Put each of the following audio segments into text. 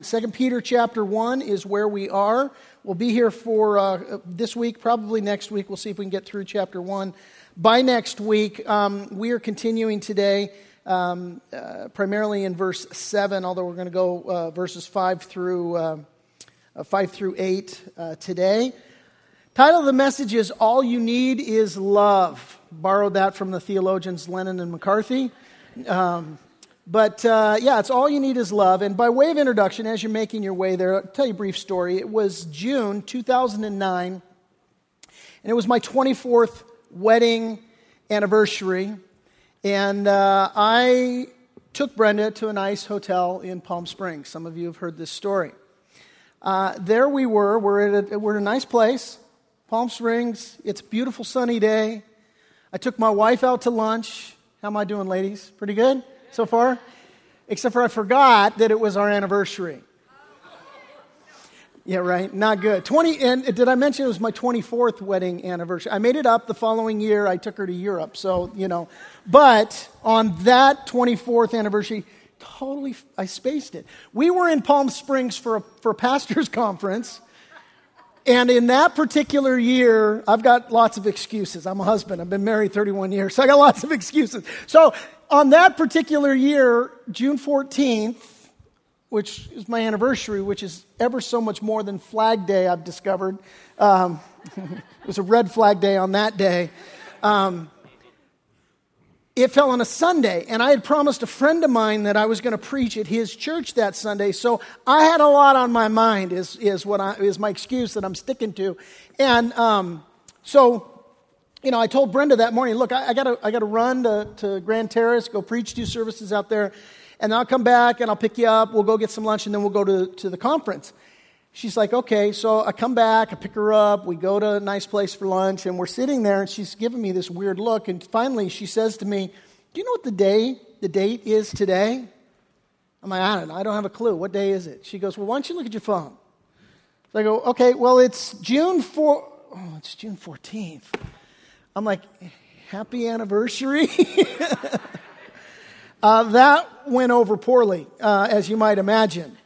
Second Peter chapter 1 is where we are. We'll be here for uh, this week, probably next week. We'll see if we can get through chapter 1 by next week. Um, we are continuing today um, uh, primarily in verse 7, although we're going to go uh, verses 5 through, uh, uh, 5 through 8 uh, today. Title of the message is All You Need Is Love. Borrowed that from the theologians Lennon and McCartney. Um, but uh, yeah, it's all you need is love. And by way of introduction, as you're making your way there, I'll tell you a brief story. It was June 2009, and it was my 24th wedding anniversary. And uh, I took Brenda to a nice hotel in Palm Springs. Some of you have heard this story. Uh, there we were. We're at, a, we're at a nice place, Palm Springs. It's a beautiful sunny day. I took my wife out to lunch. How am I doing, ladies? Pretty good? So far? Except for I forgot that it was our anniversary. Yeah, right. Not good. 20 and did I mention it was my 24th wedding anniversary? I made it up the following year. I took her to Europe. So, you know, but on that 24th anniversary, totally I spaced it. We were in Palm Springs for a, for a pastor's conference. And in that particular year, I've got lots of excuses. I'm a husband. I've been married 31 years, so I got lots of excuses. So on that particular year, June 14th, which is my anniversary, which is ever so much more than Flag Day, I've discovered. Um, it was a red flag day on that day. Um, it fell on a Sunday, and I had promised a friend of mine that I was going to preach at his church that Sunday. So I had a lot on my mind, is, is, what I, is my excuse that I'm sticking to. And um, so you know, I told Brenda that morning, look, I, I gotta, I gotta run to, to Grand Terrace, go preach two services out there, and I'll come back and I'll pick you up. We'll go get some lunch, and then we'll go to, to the conference. She's like, okay. So I come back, I pick her up, we go to a nice place for lunch, and we're sitting there, and she's giving me this weird look. And finally, she says to me, Do you know what the day, the date is today? I'm like, I don't know. I don't have a clue. What day is it? She goes, Well, why don't you look at your phone? So I go, Okay, well, it's June 4. Oh, it's June 14th. I'm like, happy anniversary? uh, that went over poorly, uh, as you might imagine.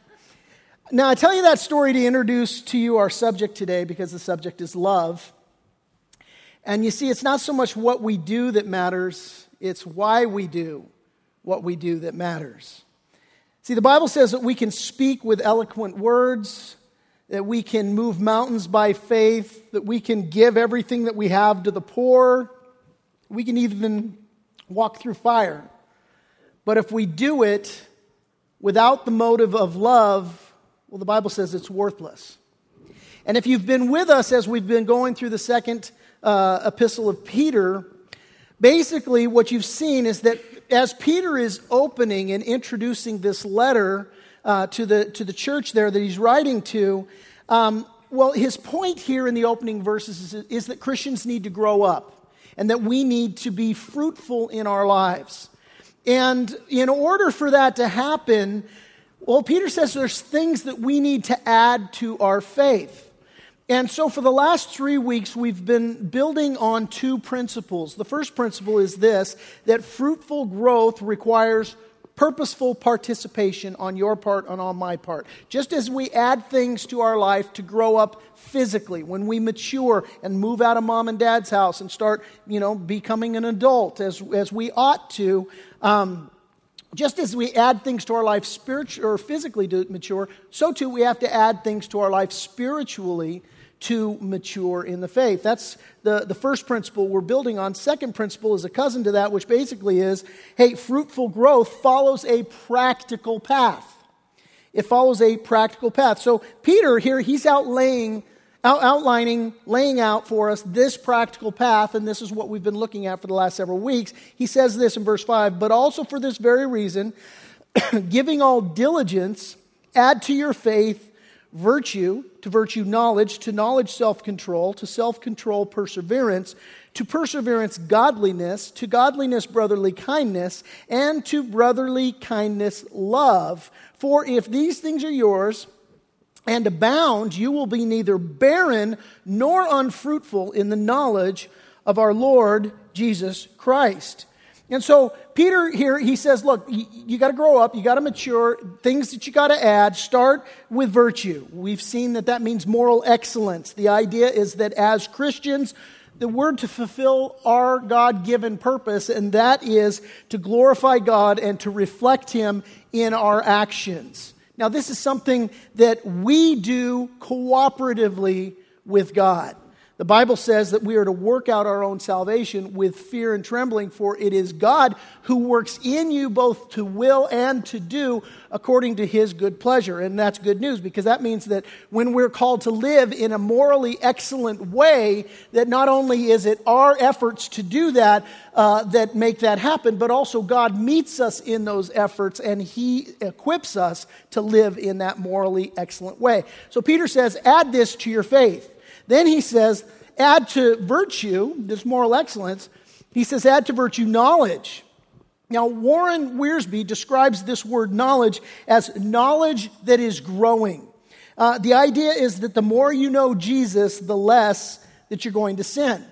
Now, I tell you that story to introduce to you our subject today because the subject is love. And you see, it's not so much what we do that matters, it's why we do what we do that matters. See, the Bible says that we can speak with eloquent words, that we can move mountains by faith, that we can give everything that we have to the poor, we can even walk through fire. But if we do it without the motive of love, well, the Bible says it's worthless. And if you've been with us as we've been going through the second uh, epistle of Peter, basically what you've seen is that as Peter is opening and introducing this letter, uh, to, the, to the church there that he's writing to, um, well, his point here in the opening verses is, is that Christians need to grow up and that we need to be fruitful in our lives. And in order for that to happen, well, Peter says there's things that we need to add to our faith. And so, for the last three weeks, we've been building on two principles. The first principle is this that fruitful growth requires purposeful participation on your part and on my part. Just as we add things to our life to grow up physically, when we mature and move out of mom and dad's house and start, you know, becoming an adult as, as we ought to, um, just as we add things to our life spiritually or physically to mature, so too we have to add things to our life spiritually to mature in the faith. That's the, the first principle we're building on. Second principle is a cousin to that, which basically is hey, fruitful growth follows a practical path. It follows a practical path. So, Peter here, he's outlaying, out, outlining, laying out for us this practical path, and this is what we've been looking at for the last several weeks. He says this in verse 5 But also for this very reason, giving all diligence, add to your faith virtue, to virtue knowledge, to knowledge self control, to self control perseverance, to perseverance godliness, to godliness brotherly kindness, and to brotherly kindness love. For if these things are yours, and abound, you will be neither barren nor unfruitful in the knowledge of our Lord Jesus Christ. And so Peter here, he says, look, you, you got to grow up, you got to mature, things that you got to add, start with virtue. We've seen that that means moral excellence. The idea is that as Christians, the word to fulfill our God given purpose, and that is to glorify God and to reflect Him in our actions. Now, this is something that we do cooperatively with God. The Bible says that we are to work out our own salvation with fear and trembling, for it is God who works in you both to will and to do according to his good pleasure. And that's good news because that means that when we're called to live in a morally excellent way, that not only is it our efforts to do that uh, that make that happen, but also God meets us in those efforts and he equips us to live in that morally excellent way. So Peter says, add this to your faith. Then he says, add to virtue, this moral excellence, he says, add to virtue knowledge. Now, Warren Wiersbe describes this word knowledge as knowledge that is growing. Uh, the idea is that the more you know Jesus, the less that you're going to sin.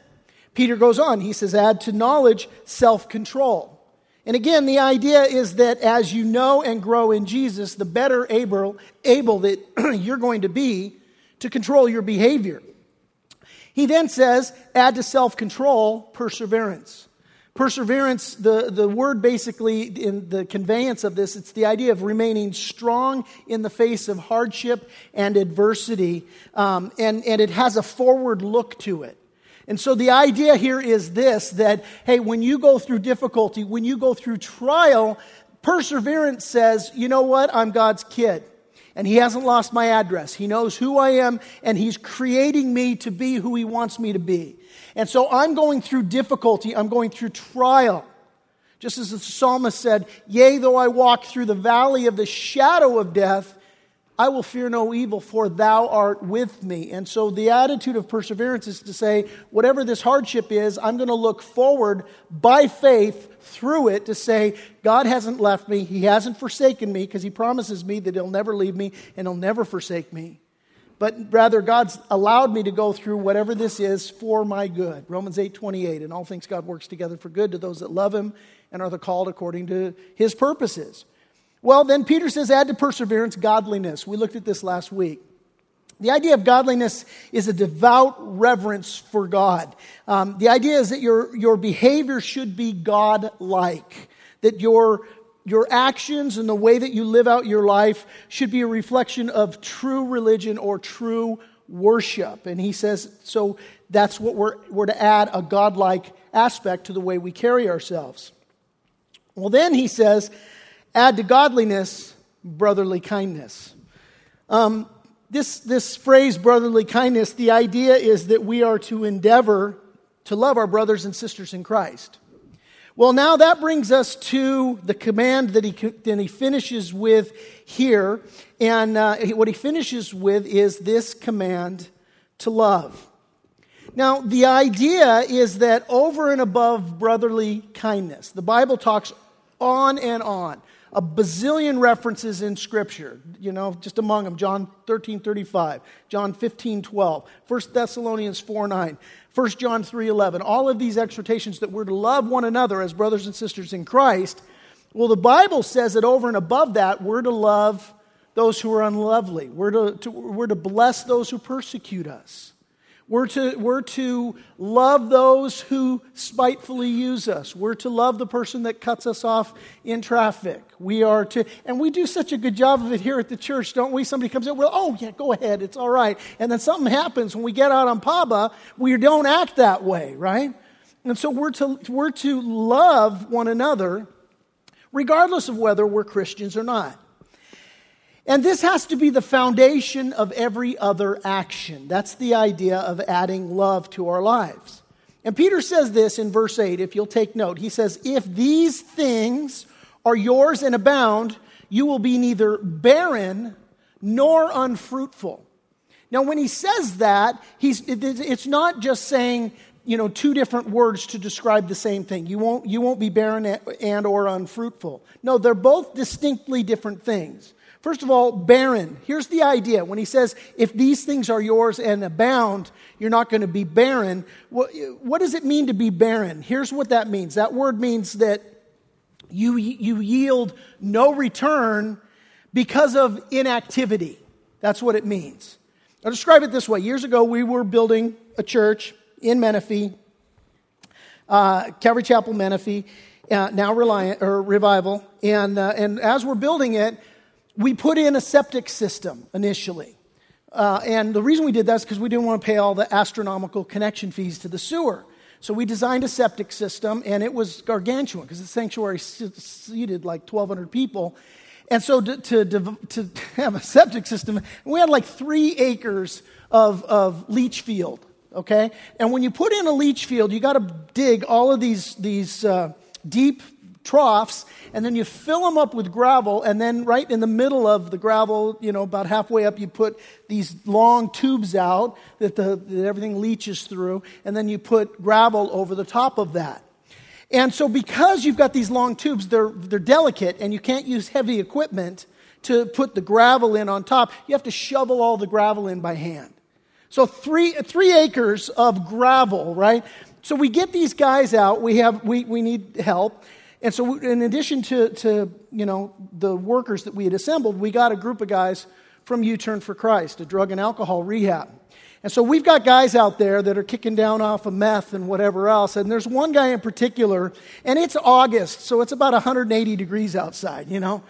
Peter goes on, he says, add to knowledge self control. And again, the idea is that as you know and grow in Jesus, the better able, able that you're going to be to control your behavior. He then says, add to self control perseverance. Perseverance, the, the word basically in the conveyance of this, it's the idea of remaining strong in the face of hardship and adversity. Um, and, and it has a forward look to it. And so the idea here is this that, hey, when you go through difficulty, when you go through trial, perseverance says, you know what? I'm God's kid and he hasn't lost my address. He knows who I am, and he's creating me to be who he wants me to be. And so I'm going through difficulty, I'm going through trial. Just as the psalmist said, Yea, though I walk through the valley of the shadow of death, I will fear no evil, for thou art with me. And so the attitude of perseverance is to say, whatever this hardship is, I'm going to look forward by faith through it to say, God hasn't left me. He hasn't forsaken me because He promises me that He'll never leave me and He'll never forsake me. But rather, God's allowed me to go through whatever this is for my good. Romans 8 28. And all things God works together for good to those that love Him and are the called according to His purposes. Well, then Peter says, add to perseverance godliness. We looked at this last week. The idea of godliness is a devout reverence for God. Um, the idea is that your, your behavior should be God like, that your, your actions and the way that you live out your life should be a reflection of true religion or true worship. And he says, so that's what we're, we're to add a godlike aspect to the way we carry ourselves. Well, then he says, Add to godliness brotherly kindness. Um, this, this phrase, brotherly kindness, the idea is that we are to endeavor to love our brothers and sisters in Christ. Well, now that brings us to the command that he, then he finishes with here. And uh, what he finishes with is this command to love. Now, the idea is that over and above brotherly kindness, the Bible talks on and on a bazillion references in Scripture, you know, just among them John 13 35, John 15 12, 1 Thessalonians 4 9, 1 John 3 11. All of these exhortations that we're to love one another as brothers and sisters in Christ. Well, the Bible says that over and above that, we're to love those who are unlovely, we're to, to we're to bless those who persecute us. We're to, we're to love those who spitefully use us. We're to love the person that cuts us off in traffic. We are to, and we do such a good job of it here at the church, don't we? Somebody comes in, well, oh, yeah, go ahead, it's all right. And then something happens when we get out on Paba, we don't act that way, right? And so we're to, we're to love one another regardless of whether we're Christians or not. And this has to be the foundation of every other action. That's the idea of adding love to our lives. And Peter says this in verse 8, if you'll take note. He says, If these things are yours and abound, you will be neither barren nor unfruitful. Now, when he says that, he's, it's not just saying, you know, two different words to describe the same thing. You won't, you won't be barren and or unfruitful. No, they're both distinctly different things. First of all, barren. Here's the idea. When he says, if these things are yours and abound, you're not going to be barren. What, does it mean to be barren? Here's what that means that word means that you, you yield no return because of inactivity. That's what it means. I'll describe it this way. Years ago, we were building a church in Menifee, uh, Calvary Chapel, Menifee, uh, now Reliant, or Revival. And, uh, and as we're building it, we put in a septic system initially. Uh, and the reason we did that is because we didn't want to pay all the astronomical connection fees to the sewer. So we designed a septic system, and it was gargantuan because the sanctuary seated like 1,200 people. And so to, to, to, have a septic system, we had like three acres of, of leach field, okay? And when you put in a leach field, you got to dig all of these, these uh, deep troughs, and then you fill them up with gravel, and then right in the middle of the gravel, you know, about halfway up, you put these long tubes out that, the, that everything leaches through, and then you put gravel over the top of that. And so, because you've got these long tubes, they're, they're delicate, and you can't use heavy equipment to put the gravel in on top. You have to shovel all the gravel in by hand. So, three, three acres of gravel, right? So, we get these guys out. We, have, we, we need help. And so, in addition to, to you know, the workers that we had assembled, we got a group of guys from U Turn for Christ, a drug and alcohol rehab. And so we've got guys out there that are kicking down off of meth and whatever else. And there's one guy in particular, and it's August, so it's about 180 degrees outside, you know.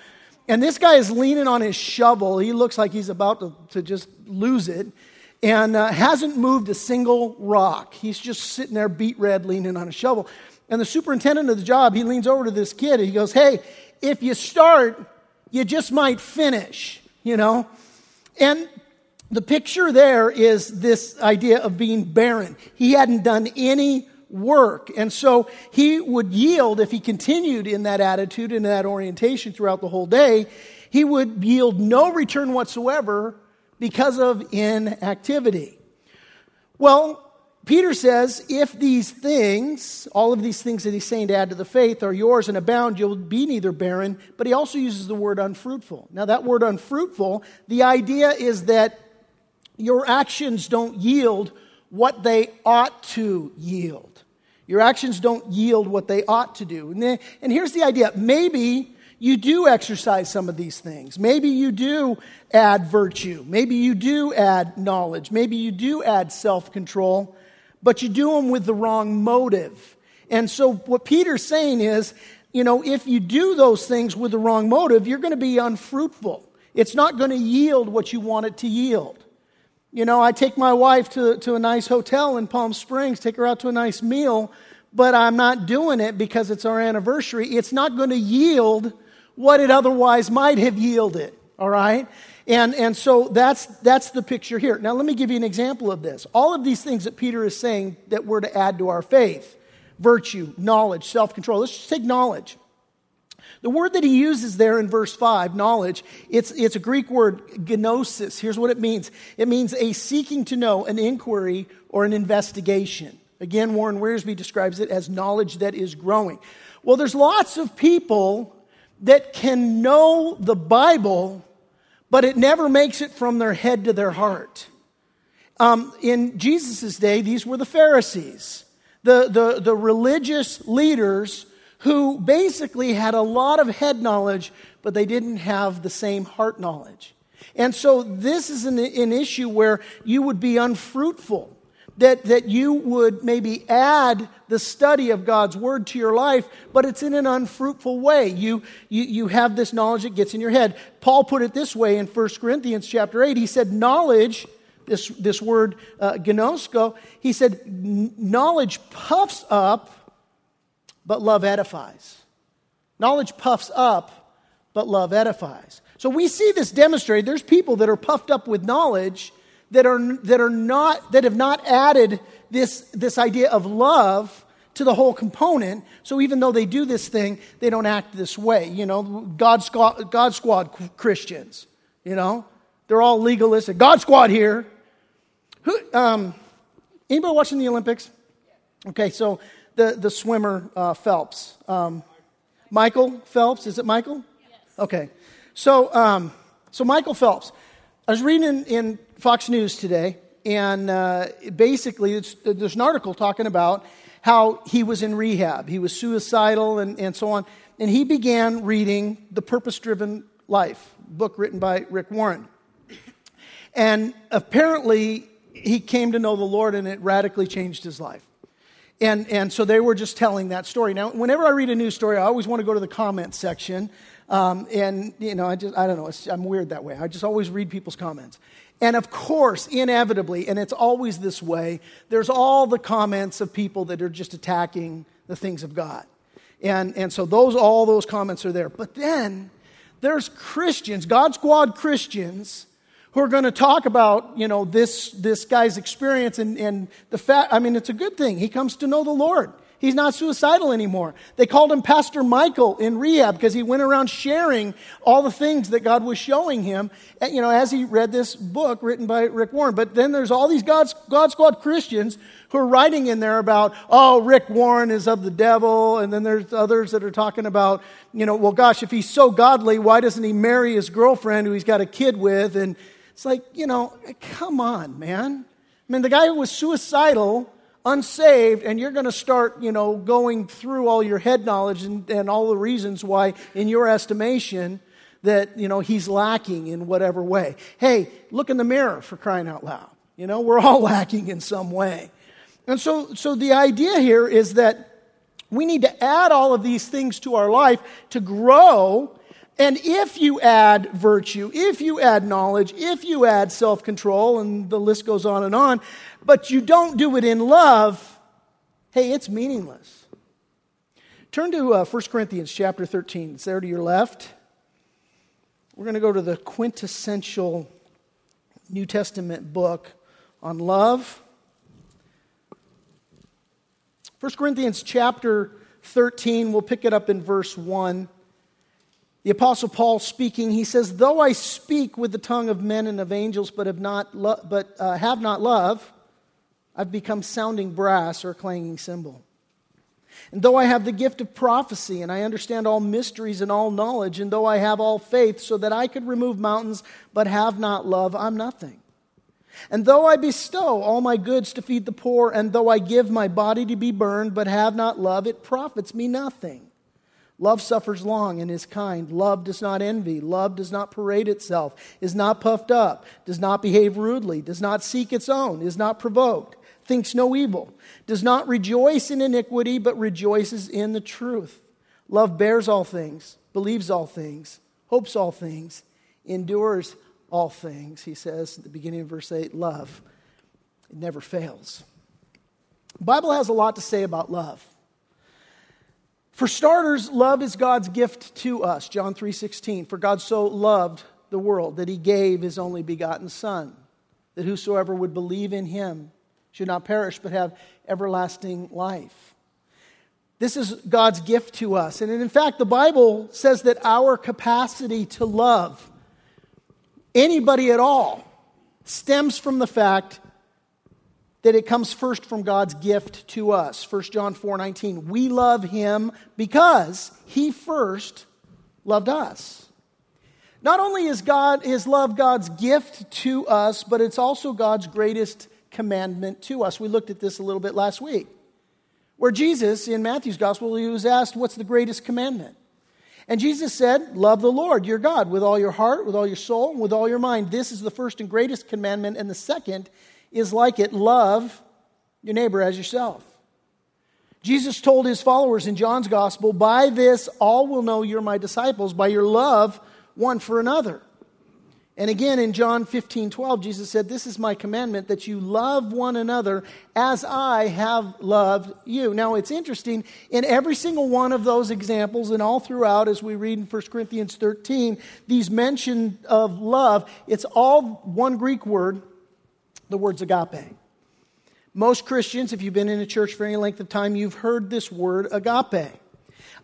And this guy is leaning on his shovel. He looks like he's about to, to just lose it and uh, hasn't moved a single rock. He's just sitting there beet red, leaning on a shovel. And the superintendent of the job, he leans over to this kid and he goes, Hey, if you start, you just might finish, you know? And the picture there is this idea of being barren. He hadn't done any work. And so he would yield, if he continued in that attitude and that orientation throughout the whole day, he would yield no return whatsoever because of inactivity. Well, Peter says, if these things, all of these things that he's saying to add to the faith, are yours and abound, you'll be neither barren, but he also uses the word unfruitful. Now, that word unfruitful, the idea is that your actions don't yield what they ought to yield. Your actions don't yield what they ought to do. And, here's the idea maybe you do exercise some of these things. Maybe you do add virtue. Maybe you do add knowledge. Maybe you do add self control but you do them with the wrong motive. And so what Peter's saying is, you know, if you do those things with the wrong motive, you're going to be unfruitful. It's not going to yield what you want it to yield. You know, I take my wife to, to a nice hotel in Palm Springs, take her out to a nice meal, but I'm not doing it because it's our anniversary. It's not going to yield what it otherwise might have yielded, all right? And, and so that's, that's the picture here. Now, let me give you an example of this. All of these things that Peter is saying that we're to add to our faith virtue, knowledge, self control. Let's just take knowledge. The word that he uses there in verse 5, knowledge, it's, it's a Greek word, gnosis. Here's what it means it means a seeking to know, an inquiry, or an investigation. Again, Warren Wiersbe describes it as knowledge that is growing. Well, there's lots of people that can know the Bible but it never makes it from their head to their heart. Um, in Jesus' day, these were the Pharisees, the, the, the religious leaders who basically had a lot of head knowledge, but they didn't have the same heart knowledge. And so this is an, an issue where you would be unfruitful that, that you would maybe add the study of God's word to your life, but it's in an unfruitful way. You, you, you have this knowledge that gets in your head. Paul put it this way in 1 Corinthians chapter 8. He said, Knowledge, this, this word uh, gnosko, he said, knowledge puffs up, but love edifies. Knowledge puffs up, but love edifies. So we see this demonstrated. There's people that are puffed up with knowledge that are, that are not, that have not added this, this idea of love to the whole component. So even though they do this thing, they don't act this way. You know, God Squad, God Squad Christians, you know, they're all legalistic. God Squad here. Who, um, anybody watching the Olympics? Okay, so the, the swimmer, uh, Phelps. Um, Michael Phelps, is it Michael? Yes. Okay. So, um, So, Michael Phelps, I was reading in, in Fox News today, and uh, basically, there's an article talking about how he was in rehab. He was suicidal and, and so on. And he began reading The Purpose Driven Life, book written by Rick Warren. And apparently, he came to know the Lord and it radically changed his life. And, and so they were just telling that story. Now, whenever I read a news story, I always want to go to the comment section. Um, and, you know, I just, I don't know, I'm weird that way. I just always read people's comments. And of course, inevitably, and it's always this way, there's all the comments of people that are just attacking the things of God. And, and so those, all those comments are there. But then there's Christians, God Squad Christians, who are going to talk about, you know, this, this guy's experience and, and the fact, I mean, it's a good thing. He comes to know the Lord. He's not suicidal anymore. They called him Pastor Michael in rehab because he went around sharing all the things that God was showing him, eh, you know, as he read this book written by Rick Warren. But then there's all these God's, God Squad Christians who are writing in there about, oh, Rick Warren is of the devil. And then there's others that are talking about, you know, well, gosh, if he's so godly, why doesn't he marry his girlfriend who he's got a kid with? And it's like, you know, come on, man. I mean, the guy who was suicidal, unsaved, and you're going to start, you know, going through all your head knowledge and, and all the reasons why, in your estimation, that, you know, he's lacking in whatever way. Hey, look in the mirror for crying out loud. You know, we're all lacking in some way. And so, so the idea here is that we need to add all of these things to our life to grow and if you add virtue, if you add knowledge, if you add self control, and the list goes on and on, but you don't do it in love, hey, it's meaningless. Turn to uh, 1 Corinthians chapter 13. It's there to your left. We're going to go to the quintessential New Testament book on love. 1 Corinthians chapter 13, we'll pick it up in verse 1. The Apostle Paul speaking, he says, Though I speak with the tongue of men and of angels, but have not, lo- but, uh, have not love, I've become sounding brass or a clanging cymbal. And though I have the gift of prophecy, and I understand all mysteries and all knowledge, and though I have all faith so that I could remove mountains, but have not love, I'm nothing. And though I bestow all my goods to feed the poor, and though I give my body to be burned, but have not love, it profits me nothing. Love suffers long and is kind. Love does not envy. Love does not parade itself, is not puffed up, does not behave rudely, does not seek its own, is not provoked, thinks no evil, does not rejoice in iniquity, but rejoices in the truth. Love bears all things, believes all things, hopes all things, endures all things. He says at the beginning of verse 8 love, it never fails. The Bible has a lot to say about love. For starters, love is God's gift to us. John 3:16. For God so loved the world that he gave his only begotten son, that whosoever would believe in him should not perish but have everlasting life. This is God's gift to us. And in fact, the Bible says that our capacity to love anybody at all stems from the fact that it comes first from God's gift to us. 1 John 4 19. We love him because he first loved us. Not only is God is love God's gift to us, but it's also God's greatest commandment to us. We looked at this a little bit last week. Where Jesus in Matthew's gospel he was asked what's the greatest commandment? And Jesus said, Love the Lord your God with all your heart, with all your soul, and with all your mind. This is the first and greatest commandment, and the second is like it love your neighbor as yourself. Jesus told his followers in John's gospel, By this all will know you're my disciples, by your love one for another. And again in John 15, 12, Jesus said, This is my commandment that you love one another as I have loved you. Now it's interesting, in every single one of those examples, and all throughout, as we read in 1 Corinthians 13, these mention of love, it's all one Greek word the words agape. Most Christians, if you've been in a church for any length of time, you've heard this word agape.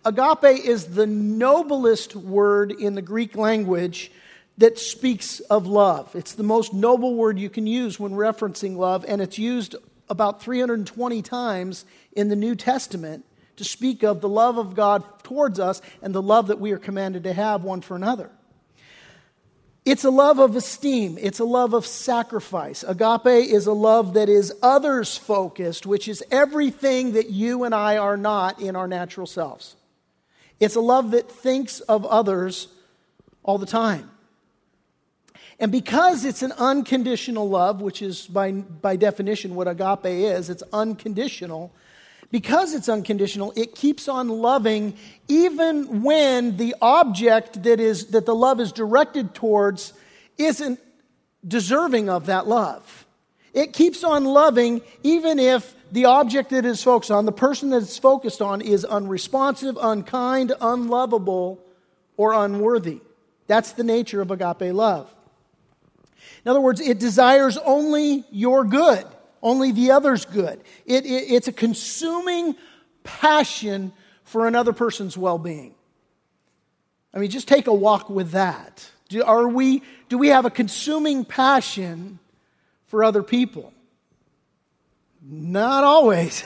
Agape is the noblest word in the Greek language that speaks of love. It's the most noble word you can use when referencing love, and it's used about 320 times in the New Testament to speak of the love of God towards us and the love that we are commanded to have one for another. It's a love of esteem. It's a love of sacrifice. Agape is a love that is others focused, which is everything that you and I are not in our natural selves. It's a love that thinks of others all the time. And because it's an unconditional love, which is by, by definition what agape is, it's unconditional. Because it's unconditional, it keeps on loving even when the object that, is, that the love is directed towards isn't deserving of that love. It keeps on loving even if the object that is focused on, the person that it's focused on, is unresponsive, unkind, unlovable, or unworthy. That's the nature of agape love. In other words, it desires only your good only the other's good. It, it, it's a consuming passion for another person's well being. I mean, just take a walk with that. Do, are we, do we have a consuming passion for other people? Not always,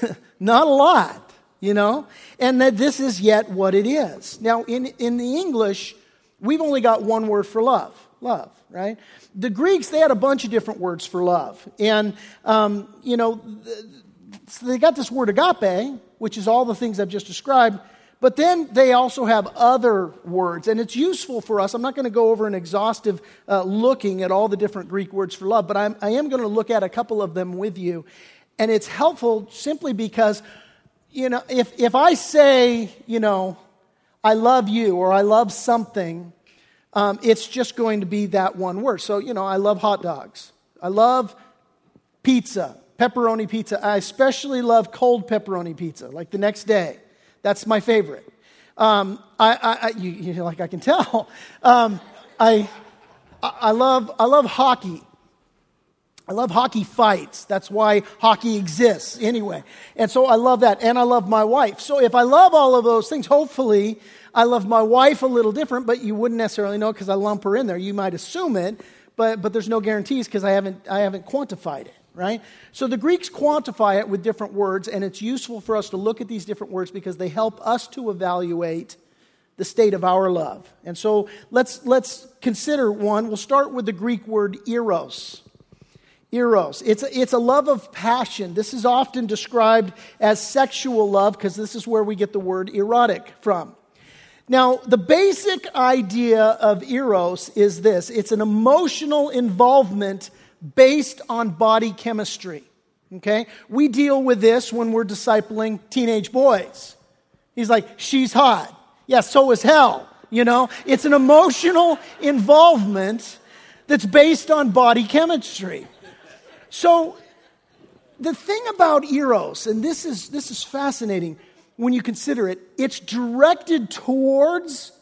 not a lot, you know? And that this is yet what it is. Now, in, in the English, we've only got one word for love love, right? The Greeks, they had a bunch of different words for love. And, um, you know, so they got this word agape, which is all the things I've just described. But then they also have other words, and it's useful for us. I'm not going to go over an exhaustive uh, looking at all the different Greek words for love, but I'm, I am going to look at a couple of them with you. And it's helpful simply because, you know, if, if I say, you know, I love you or I love something, um, it's just going to be that one word. So, you know, I love hot dogs. I love pizza, pepperoni pizza. I especially love cold pepperoni pizza, like the next day. That's my favorite. Um, I, I, I you, you, like I can tell. Um, I, I love, I love hockey. I love hockey fights. That's why hockey exists anyway. And so I love that. And I love my wife. So if I love all of those things, hopefully I love my wife a little different, but you wouldn't necessarily know because I lump her in there. You might assume it, but, but there's no guarantees because I haven't, I haven't quantified it, right? So the Greeks quantify it with different words, and it's useful for us to look at these different words because they help us to evaluate the state of our love. And so let's, let's consider one. We'll start with the Greek word eros. Eros. It's a, it's a love of passion. This is often described as sexual love because this is where we get the word erotic from. Now, the basic idea of eros is this it's an emotional involvement based on body chemistry. Okay? We deal with this when we're discipling teenage boys. He's like, she's hot. Yeah, so is hell. You know, it's an emotional involvement that's based on body chemistry. So, the thing about eros, and this is, this is fascinating, when you consider it, it's directed towards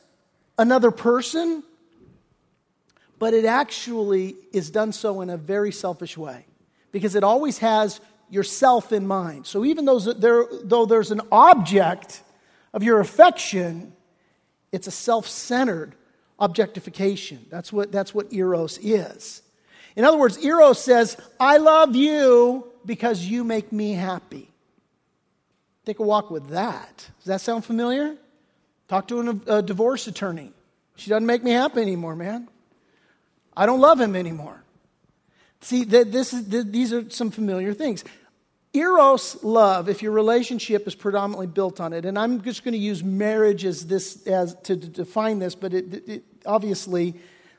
another person, but it actually is done so in a very selfish way because it always has yourself in mind. So even though, there, though there's an object of your affection, it's a self centered objectification. That's what, that's what Eros is. In other words, Eros says, I love you because you make me happy. Take a walk with that. Does that sound familiar? Talk to an, a divorce attorney. She doesn't make me happy anymore, man. I don't love him anymore. See, this is, these are some familiar things. Eros love, if your relationship is predominantly built on it, and I'm just going to use marriage as this as to, define this, but it, it, obviously,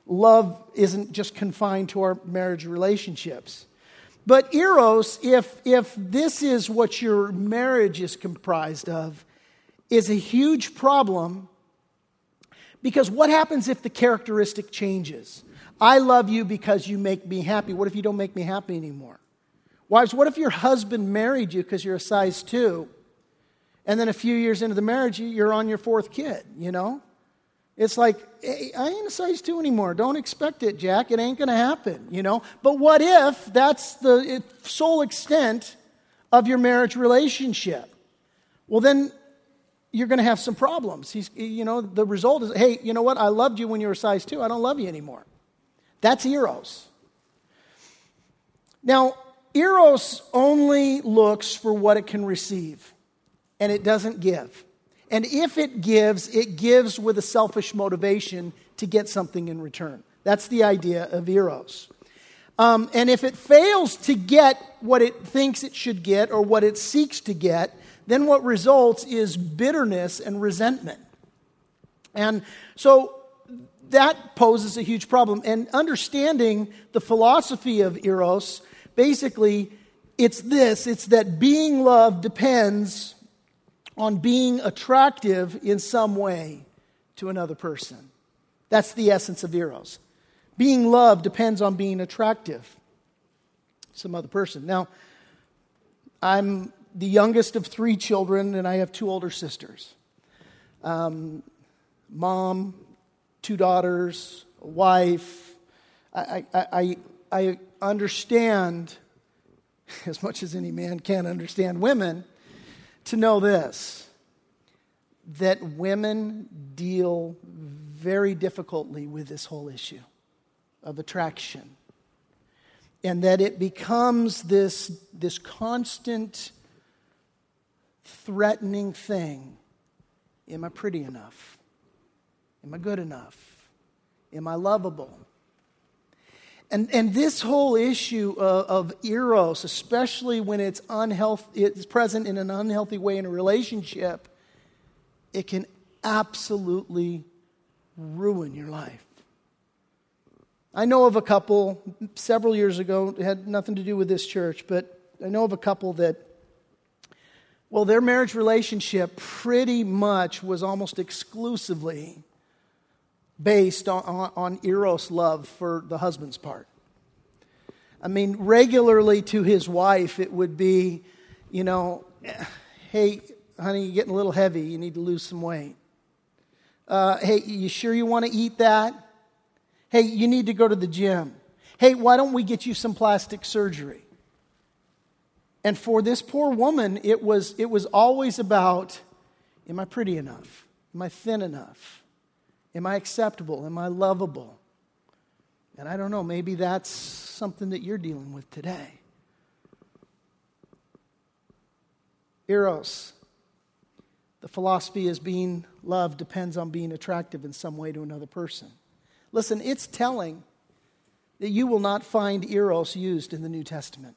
love isn't just confined to our marriage relationships. But eros, if, if this is what your marriage is comprised of, is a huge problem because what happens if the characteristic changes? I love you because you make me happy. What if you don't make me happy anymore? Wives, what if your husband married you because you're a size two, and then a few years into the marriage, you're on your fourth kid, you know? It's like, hey, I ain't a size two anymore. Don't expect it, Jack. It ain't going to happen, you know? But what if that's the sole extent of your marriage relationship? Well, then you're going to have some problems. He's, you know, the result is, hey, you know what? I loved you when you were size two. I don't love you anymore. That's Eros. Now, Eros only looks for what it can receive, and it doesn't give. And if it gives, it gives with a selfish motivation to get something in return. That's the idea of eros. Um, and if it fails to get what it thinks it should get or what it seeks to get, then what results is bitterness and resentment. And so that poses a huge problem. And understanding the philosophy of Eros, basically, it's this it's that being loved depends on being attractive in some way to another person. That's the essence of Eros. Being loved depends on being attractive to some other person. Now, I'm the youngest of three children, and I have two older sisters. Um, mom, two daughters, a wife. I, I, I, I understand, as much as any man can understand women, to know this that women deal very difficultly with this whole issue of attraction. And that it becomes this, this constant threatening thing. Am I pretty enough? Am I good enough? Am I lovable? And, and this whole issue of, of eros, especially when it's, unhealthy, it's present in an unhealthy way in a relationship, it can absolutely ruin your life. I know of a couple several years ago, it had nothing to do with this church, but I know of a couple that well, their marriage relationship pretty much was almost exclusively based on, on, on, Eros love for the husband's part. I mean, regularly to his wife, it would be, you know, hey, honey, you're getting a little heavy. You need to lose some weight. Uh, hey, you sure you want to eat that? Hey, you need to go to the gym. Hey, why don't we get you some plastic surgery? And for this poor woman, it was, it was always about Am I pretty enough? Am I thin enough? Am I acceptable? Am I lovable? And I don't know, maybe that's something that you're dealing with today. Eros. The philosophy is being loved depends on being attractive in some way to another person. Listen, it's telling that you will not find Eros used in the New Testament.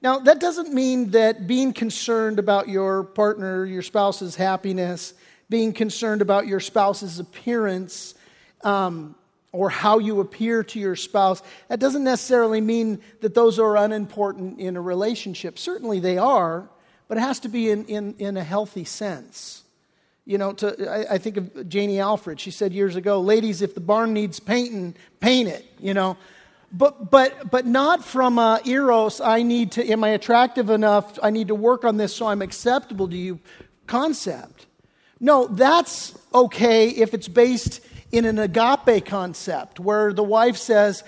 Now, that doesn't mean that being concerned about your partner, your spouse's happiness, being concerned about your spouse's appearance, um, or how you appear to your spouse, that doesn't necessarily mean that those are unimportant in a relationship. Certainly they are, but it has to be in, in, in a healthy sense. You know, to, I, I, think of Janie Alfred. She said years ago, ladies, if the barn needs painting, paint it, you know but but but not from eros i need to am i attractive enough i need to work on this so i'm acceptable to you concept no that's okay if it's based in an agape concept where the wife says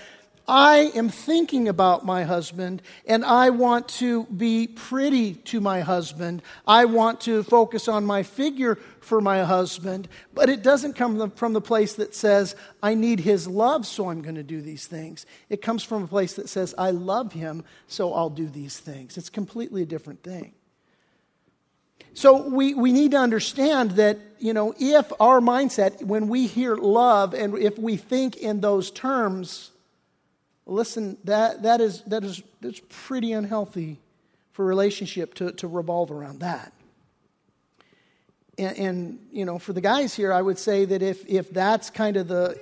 I am thinking about my husband and I want to be pretty to my husband. I want to focus on my figure for my husband. But it doesn't come from the place that says, I need his love, so I'm going to do these things. It comes from a place that says, I love him, so I'll do these things. It's completely a different thing. So we, we need to understand that, you know, if our mindset, when we hear love and if we think in those terms, listen, that, that, is, that is that's pretty unhealthy for relationship to, to revolve around that. And, and, you know, for the guys here, I would say that if, if that's kind of the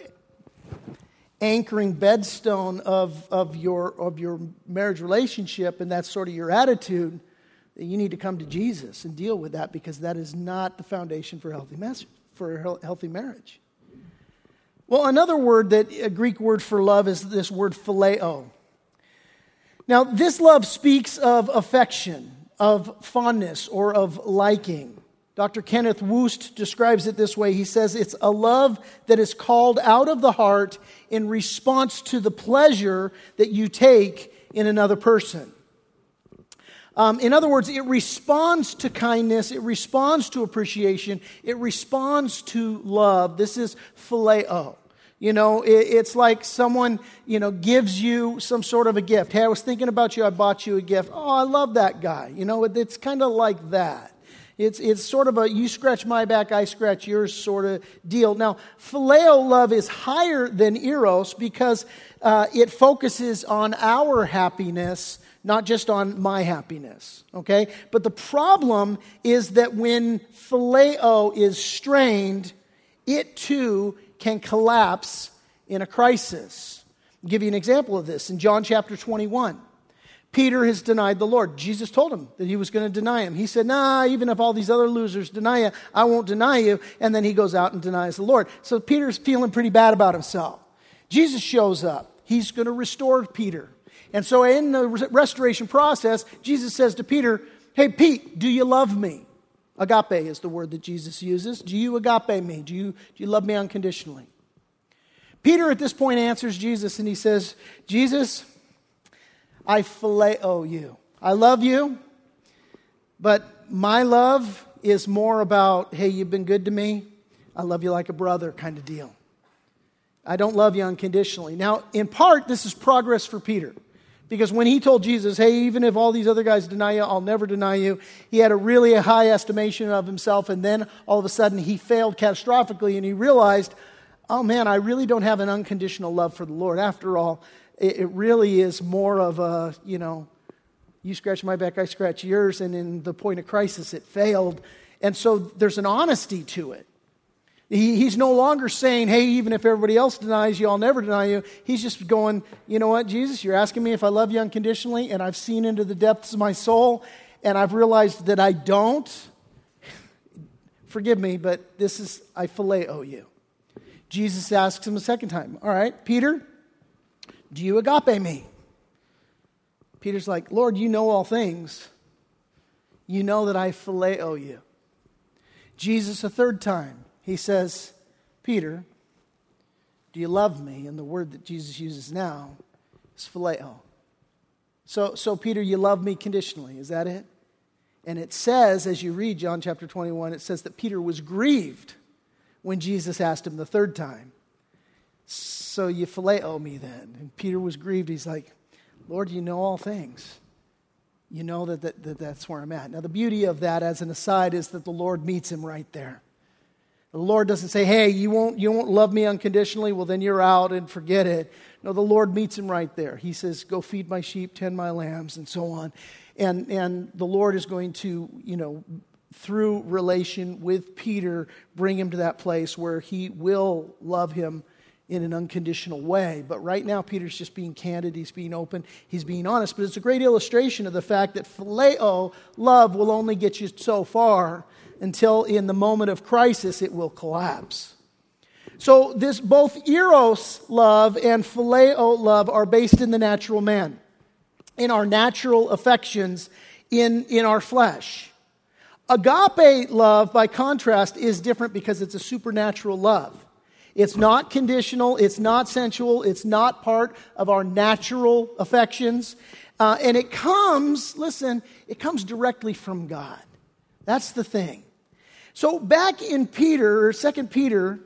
anchoring bedstone of, of, your, of your marriage relationship and that's sort of your attitude, you need to come to Jesus and deal with that because that is not the foundation for healthy, mess, for a healthy marriage. Well, another word that a Greek word for love is this word phileo. Now, this love speaks of affection, of fondness, or of liking. Dr. Kenneth Wuest describes it this way. He says it's a love that is called out of the heart in response to the pleasure that you take in another person. Um, in other words, it responds to kindness, it responds to appreciation, it responds to love. This is phileo. You know, it, it's like someone, you know, gives you some sort of a gift. Hey, I was thinking about you, I bought you a gift. Oh, I love that guy. You know, it, it's kind of like that. It's, it's sort of a you scratch my back, I scratch yours sort of deal. Now, phileo love is higher than eros because uh, it focuses on our happiness, not just on my happiness. Okay? But the problem is that when phileo is strained, it too can collapse in a crisis. I'll give you an example of this in John chapter 21. Peter has denied the Lord. Jesus told him that he was going to deny him. He said, Nah, even if all these other losers deny you, I won't deny you. And then he goes out and denies the Lord. So Peter's feeling pretty bad about himself. Jesus shows up. He's going to restore Peter. And so in the restoration process, Jesus says to Peter, Hey, Pete, do you love me? Agape is the word that Jesus uses. Do you agape me? Do you, do you love me unconditionally? Peter at this point answers Jesus and he says, Jesus, I phileo you. I love you, but my love is more about, hey, you've been good to me. I love you like a brother kind of deal. I don't love you unconditionally. Now, in part, this is progress for Peter. Because when he told Jesus, hey, even if all these other guys deny you, I'll never deny you, he had a really high estimation of himself. And then all of a sudden he failed catastrophically and he realized, oh man, I really don't have an unconditional love for the Lord. After all, it, it really is more of a, you know, you scratch my back, I scratch yours. And in the point of crisis, it failed. And so there's an honesty to it. He, he's no longer saying, hey, even if everybody else denies you, I'll never deny you. He's just going, you know what, Jesus, you're asking me if I love you unconditionally, and I've seen into the depths of my soul, and I've realized that I don't. Forgive me, but this is, I phileo you. Jesus asks him a second time, all right, Peter, do you agape me? Peter's like, Lord, you know all things. You know that I phileo you. Jesus, a third time, he says, Peter, do you love me? And the word that Jesus uses now is phileo. So, so, Peter, you love me conditionally. Is that it? And it says, as you read John chapter 21, it says that Peter was grieved when Jesus asked him the third time. So you phileo me then. And Peter was grieved. He's like, Lord, you know all things. You know that, that, that that's where I'm at. Now, the beauty of that, as an aside, is that the Lord meets him right there. The Lord doesn't say, hey, you won't, you won't love me unconditionally, well, then you're out and forget it. No, the Lord meets him right there. He says, go feed my sheep, tend my lambs, and so on. And, and the Lord is going to, you know, through relation with Peter, bring him to that place where he will love him in an unconditional way. But right now, Peter's just being candid, he's being open, he's being honest. But it's a great illustration of the fact that phileo, love, will only get you so far until in the moment of crisis it will collapse. So, this both eros love and phileo love are based in the natural man, in our natural affections, in, in our flesh. Agape love, by contrast, is different because it's a supernatural love. It's not conditional, it's not sensual, it's not part of our natural affections. Uh, and it comes, listen, it comes directly from God. That's the thing. So back in Peter, or 2 Peter,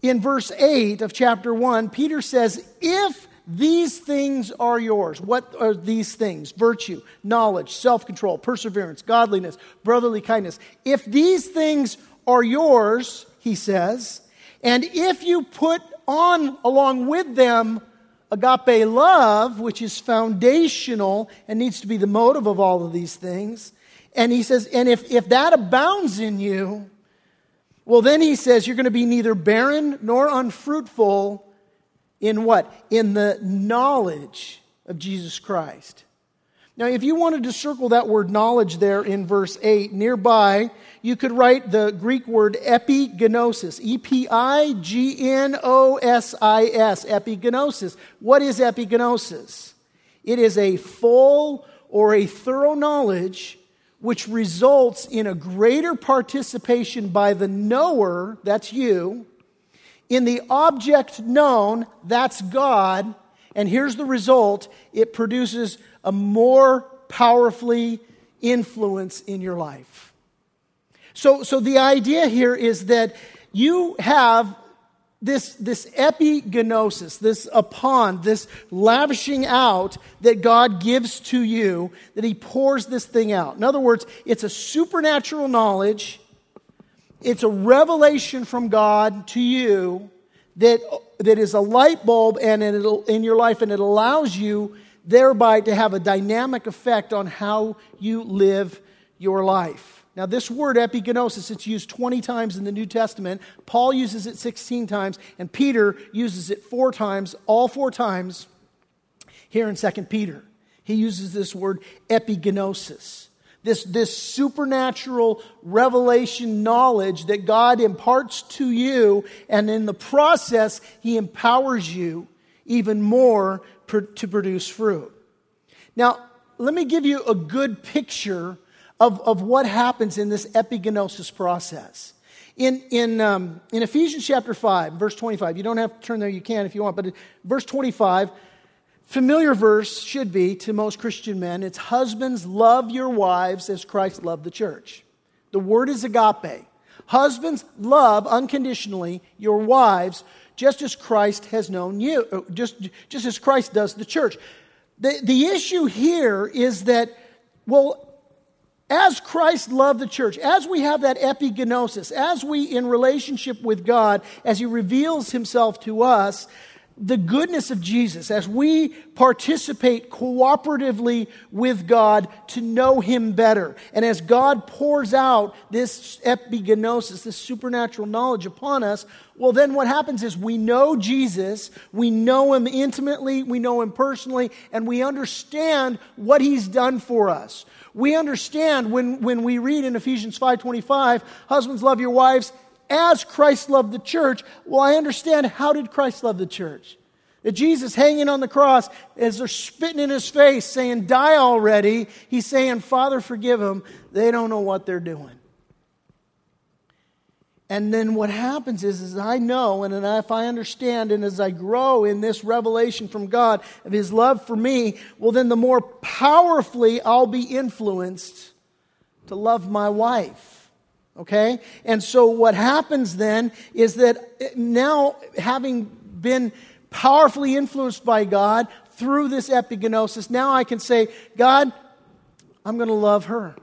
in verse 8 of chapter 1, Peter says, If these things are yours, what are these things? Virtue, knowledge, self control, perseverance, godliness, brotherly kindness. If these things are yours, he says, and if you put on along with them agape love, which is foundational and needs to be the motive of all of these things, and he says, and if, if that abounds in you, well, then he says you're going to be neither barren nor unfruitful in what? In the knowledge of Jesus Christ. Now, if you wanted to circle that word knowledge there in verse 8, nearby, you could write the Greek word epignosis. E P I G N O S I S. Epignosis. What is epignosis? It is a full or a thorough knowledge which results in a greater participation by the knower, that's you, in the object known, that's God. And here's the result it produces a more powerfully influence in your life. So, so the idea here is that you have this, this epignosis, this upon, this lavishing out that God gives to you, that He pours this thing out. In other words, it's a supernatural knowledge, it's a revelation from God to you that, that is a light bulb and in your life, and it allows you thereby to have a dynamic effect on how you live your life. Now, this word epignosis, it's used 20 times in the New Testament. Paul uses it 16 times, and Peter uses it four times, all four times here in 2 Peter. He uses this word epignosis. This, this supernatural revelation knowledge that God imparts to you, and in the process, He empowers you even more to produce fruit. Now, let me give you a good picture of, of what happens in this epignosis process. In, in, um, in Ephesians chapter 5, verse 25, you don't have to turn there, you can if you want, but verse 25, familiar verse should be to most Christian men it's husbands, love your wives as Christ loved the church. The word is agape. Husbands, love unconditionally your wives just as Christ has known you, uh, just, just as Christ does the church. The, the issue here is that, well, as Christ loved the church, as we have that epignosis, as we in relationship with God, as He reveals Himself to us, the goodness of Jesus, as we participate cooperatively with God to know Him better, and as God pours out this epignosis, this supernatural knowledge upon us, well, then what happens is we know Jesus, we know Him intimately, we know Him personally, and we understand what He's done for us we understand when, when we read in Ephesians 5.25, husbands love your wives as Christ loved the church. Well, I understand how did Christ love the church? That Jesus hanging on the cross, as they're spitting in his face, saying, Die already, he's saying, Father, forgive them. They don't know what they're doing. And then what happens is, is I know, and if I understand, and as I grow in this revelation from God of His love for me, well, then the more powerfully I'll be influenced to love my wife. Okay? And so what happens then is that eh, now, having been powerfully influenced by God through this epignosis, now I can say, God, I'm going to love her.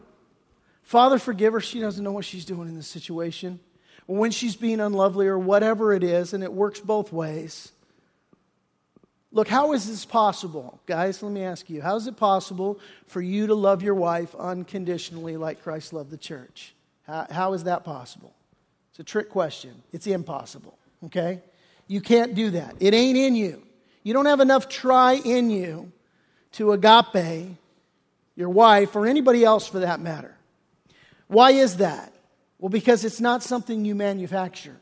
Father, forgive her. She doesn't know what she's doing in this situation when she's being unlovely or whatever it is, and it works both ways. Look, how is this possible? Guys, let me ask you how is it possible for you to love your wife unconditionally like Christ loved the church? how, how is that possible? It's a trick question. It's impossible, okay? You can't do that. It ain't in you. You don't have enough try in you to agape your wife or anybody else for that matter. Why is that? Well, because it's not something you manufacture.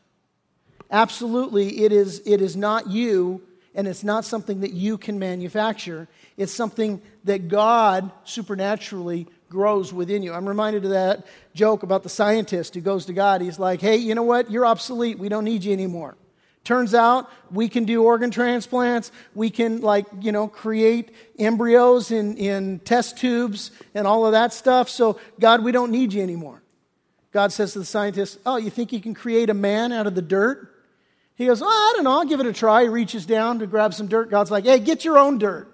Absolutely, it is, it is not you, and it's not something that you can manufacture. It's something that God supernaturally grows within you. I'm reminded of that joke about the scientist who goes to God. He's like, hey, you know what? You're obsolete. We don't need you anymore. Turns out we can do organ transplants. We can, like, you know, create embryos in, in test tubes and all of that stuff. So, God, we don't need you anymore. God says to the scientist, Oh, you think you can create a man out of the dirt? He goes, Oh, I don't know. I'll give it a try. He reaches down to grab some dirt. God's like, Hey, get your own dirt.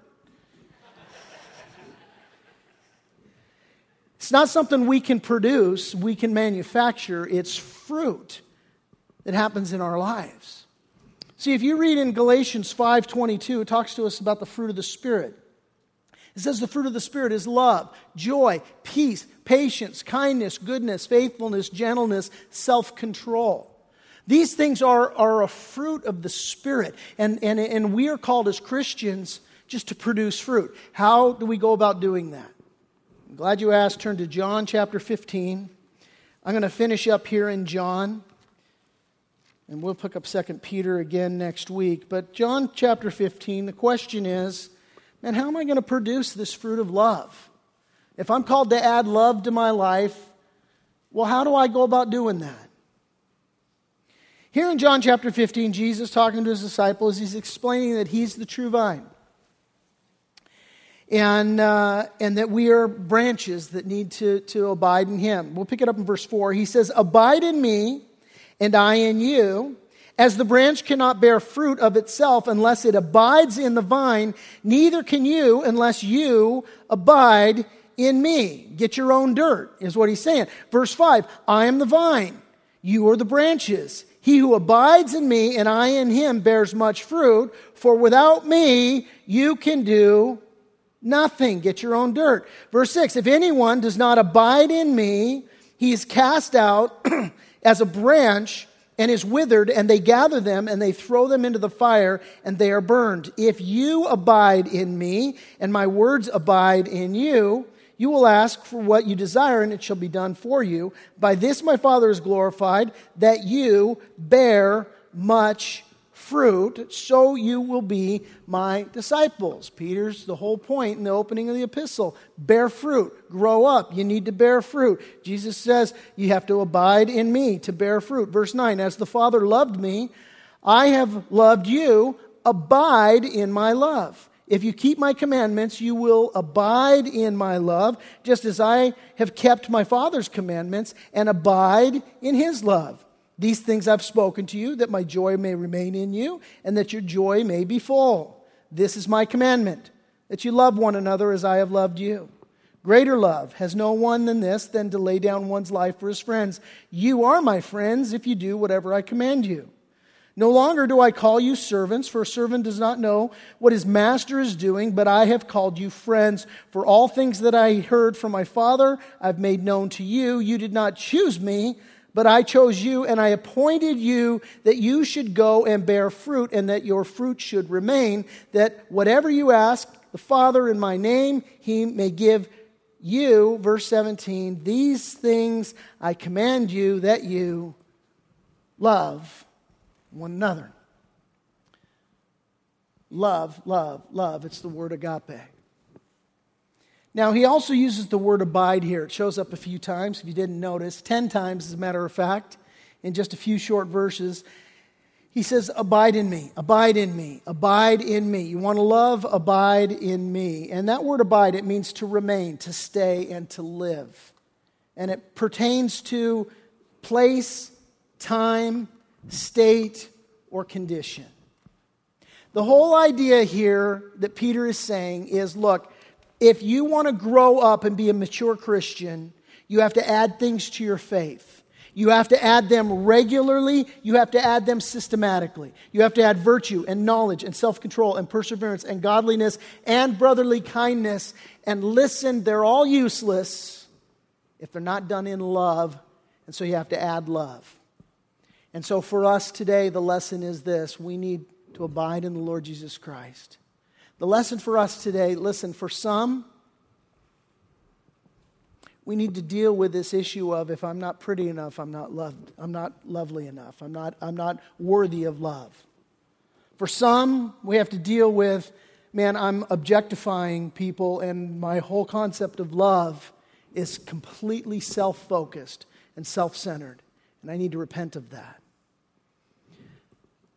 it's not something we can produce, we can manufacture. It's fruit that happens in our lives. See, if you read in Galatians 5:22, it talks to us about the fruit of the Spirit. It says the fruit of the Spirit is love, joy, peace, patience, kindness, goodness, faithfulness, gentleness, self control. These things are, are a fruit of the Spirit, and, and, and we are called as Christians just to produce fruit. How do we go about doing that? I'm glad you asked. Turn to John chapter 15. I'm going to finish up here in John, and we'll pick up 2 Peter again next week. But John chapter 15, the question is and how am I going to produce this fruit of love? If I'm called to add love to my life, well, how do I go about doing that? Here in John chapter 15, Jesus talking to his disciples, he's explaining that he's the true vine. And, uh, and that we are branches that need to, to abide in him. We'll pick it up in verse 4. He says, Abide in me, and I in you As the branch cannot bear fruit of itself unless it abides in the vine, neither can you unless you abide in me. Get your own dirt, is what he's saying. Verse 5 I am the vine, you are the branches. He who abides in me and I in him bears much fruit, for without me you can do nothing. Get your own dirt. Verse 6 If anyone does not abide in me, he is cast out as a branch and is withered, and they gather them and they throw them into the fire, and they are burned. If you abide in me, and my words abide in you, you will ask for what you desire, and it shall be done for you. By this my Father is glorified, that you bear much fruit, so you will be my disciples. Peter's the whole point in the opening of the epistle. Bear fruit, grow up. You need to bear fruit. Jesus says you have to abide in me to bear fruit. Verse 9 As the Father loved me, I have loved you. Abide in my love. If you keep my commandments, you will abide in my love, just as I have kept my Father's commandments and abide in his love. These things I've spoken to you, that my joy may remain in you, and that your joy may be full. This is my commandment, that you love one another as I have loved you. Greater love has no one than this, than to lay down one's life for his friends. You are my friends if you do whatever I command you. No longer do I call you servants, for a servant does not know what his master is doing, but I have called you friends. For all things that I heard from my Father, I've made known to you. You did not choose me, but I chose you, and I appointed you that you should go and bear fruit, and that your fruit should remain, that whatever you ask the Father in my name, he may give you, verse 17, these things I command you that you love one another. Love, love, love. It's the word agape. Now, he also uses the word abide here. It shows up a few times, if you didn't notice, 10 times, as a matter of fact, in just a few short verses. He says, Abide in me, abide in me, abide in me. You want to love, abide in me. And that word abide, it means to remain, to stay, and to live. And it pertains to place, time, state, or condition. The whole idea here that Peter is saying is look, if you want to grow up and be a mature Christian, you have to add things to your faith. You have to add them regularly. You have to add them systematically. You have to add virtue and knowledge and self control and perseverance and godliness and brotherly kindness. And listen, they're all useless if they're not done in love. And so you have to add love. And so for us today, the lesson is this we need to abide in the Lord Jesus Christ. The lesson for us today listen, for some, we need to deal with this issue of if I'm not pretty enough, I'm not loved, I'm not lovely enough, I'm not, I'm not worthy of love. For some, we have to deal with, man, I'm objectifying people, and my whole concept of love is completely self focused and self centered. And I need to repent of that.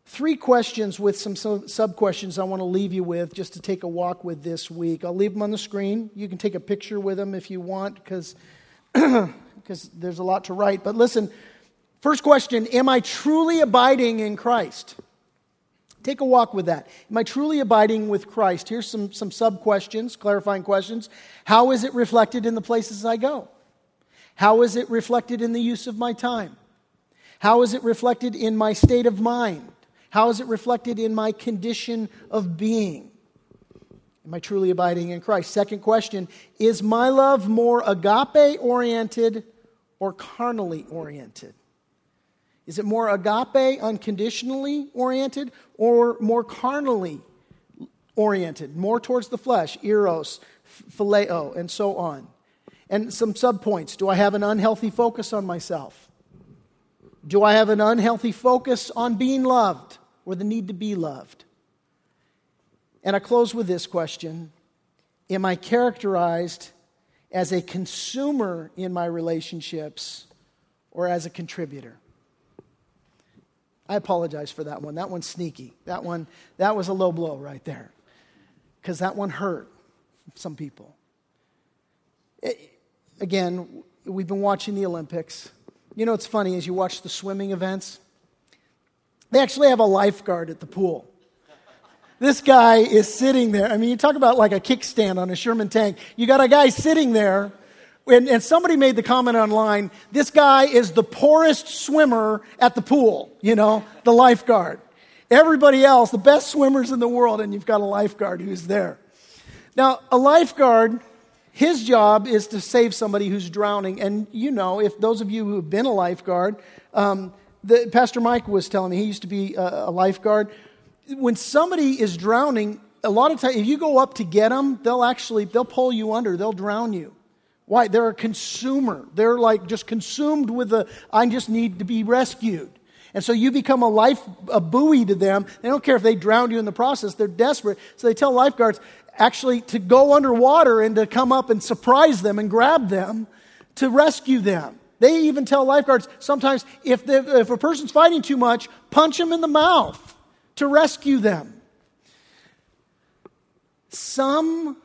Three questions with some sub questions I want to leave you with just to take a walk with this week. I'll leave them on the screen. You can take a picture with them if you want because there's a lot to write. But listen, first question Am I truly abiding in Christ? Take a walk with that. Am I truly abiding with Christ? Here's some, some sub questions, clarifying questions. How is it reflected in the places I go? How is it reflected in the use of my time? How is it reflected in my state of mind? How is it reflected in my condition of being? Am I truly abiding in Christ? Second question Is my love more agape oriented or carnally oriented? Is it more agape, unconditionally oriented, or more carnally oriented, more towards the flesh, eros, phileo, and so on? And some subpoints. Do I have an unhealthy focus on myself? Do I have an unhealthy focus on being loved or the need to be loved? And I close with this question Am I characterized as a consumer in my relationships or as a contributor? I apologize for that one. That one's sneaky. That one, that was a low blow right there. Because that one hurt some people. It, again, we've been watching the Olympics. You know, it's funny as you watch the swimming events, They actually have a lifeguard at the pool. This guy is sitting there. I mean, you talk about like a kickstand on a Sherman tank. You got a guy sitting there, and, and somebody made the comment online this guy is the poorest swimmer at the pool, you know, the lifeguard. Everybody else, the best swimmers in the world, and you've got a lifeguard who's there. Now, a lifeguard, his job is to save somebody who's drowning. And you know, if those of you who have been a lifeguard, um, the, Pastor Mike was telling me he used to be a, a lifeguard. When somebody is drowning, a lot of times, if you go up to get them, they'll actually they'll pull you under. They'll drown you. Why? They're a consumer. They're like just consumed with the I just need to be rescued. And so you become a life a buoy to them. They don't care if they drown you in the process. They're desperate. So they tell lifeguards actually to go underwater and to come up and surprise them and grab them to rescue them. They even tell lifeguards sometimes if, if a person's fighting too much, punch them in the mouth to rescue them. Some,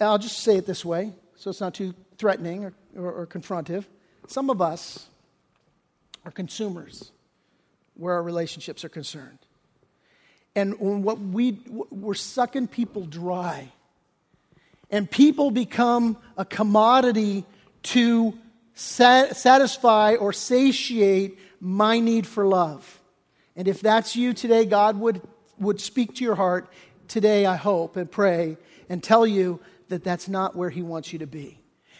I'll just say it this way so it's not too threatening or, or, or confrontive. Some of us are consumers where our relationships are concerned. And what we, we're sucking people dry. And people become a commodity to satisfy or satiate my need for love. And if that's you today, God would, would speak to your heart today, I hope, and pray and tell you that that's not where He wants you to be.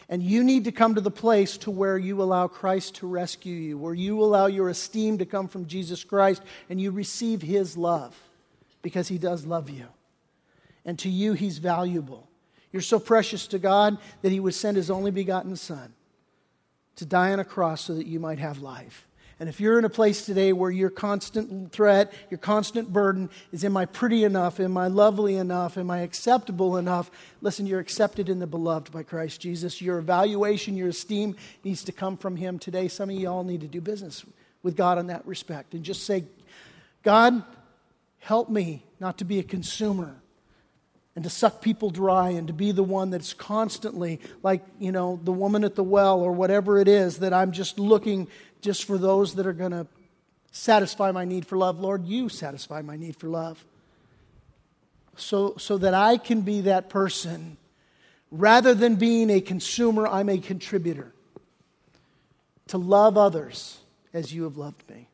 And you need to come to the place to where you allow Christ to rescue you, where you allow your esteem to come from Jesus Christ and you receive His love because He does love you. And to you, He's valuable. You're so precious to God that He would send His only begotten Son to die on a cross so that you might have life. And if you're in a place today where your constant threat, your constant burden is Am I pretty enough? Am I lovely enough? Am I acceptable enough? Listen, you're accepted in the beloved by Christ Jesus. Your evaluation, your esteem needs to come from Him today. Some of you all need to do business with God in that respect and just say, God, help me not to be a consumer and to suck people dry and to be the one that's constantly like you know the woman at the well or whatever it is that i'm just looking just for those that are going to satisfy my need for love. Lord you satisfy my need for love. So so that i can be that person rather than being a consumer i'm a contributor to love others as you have loved me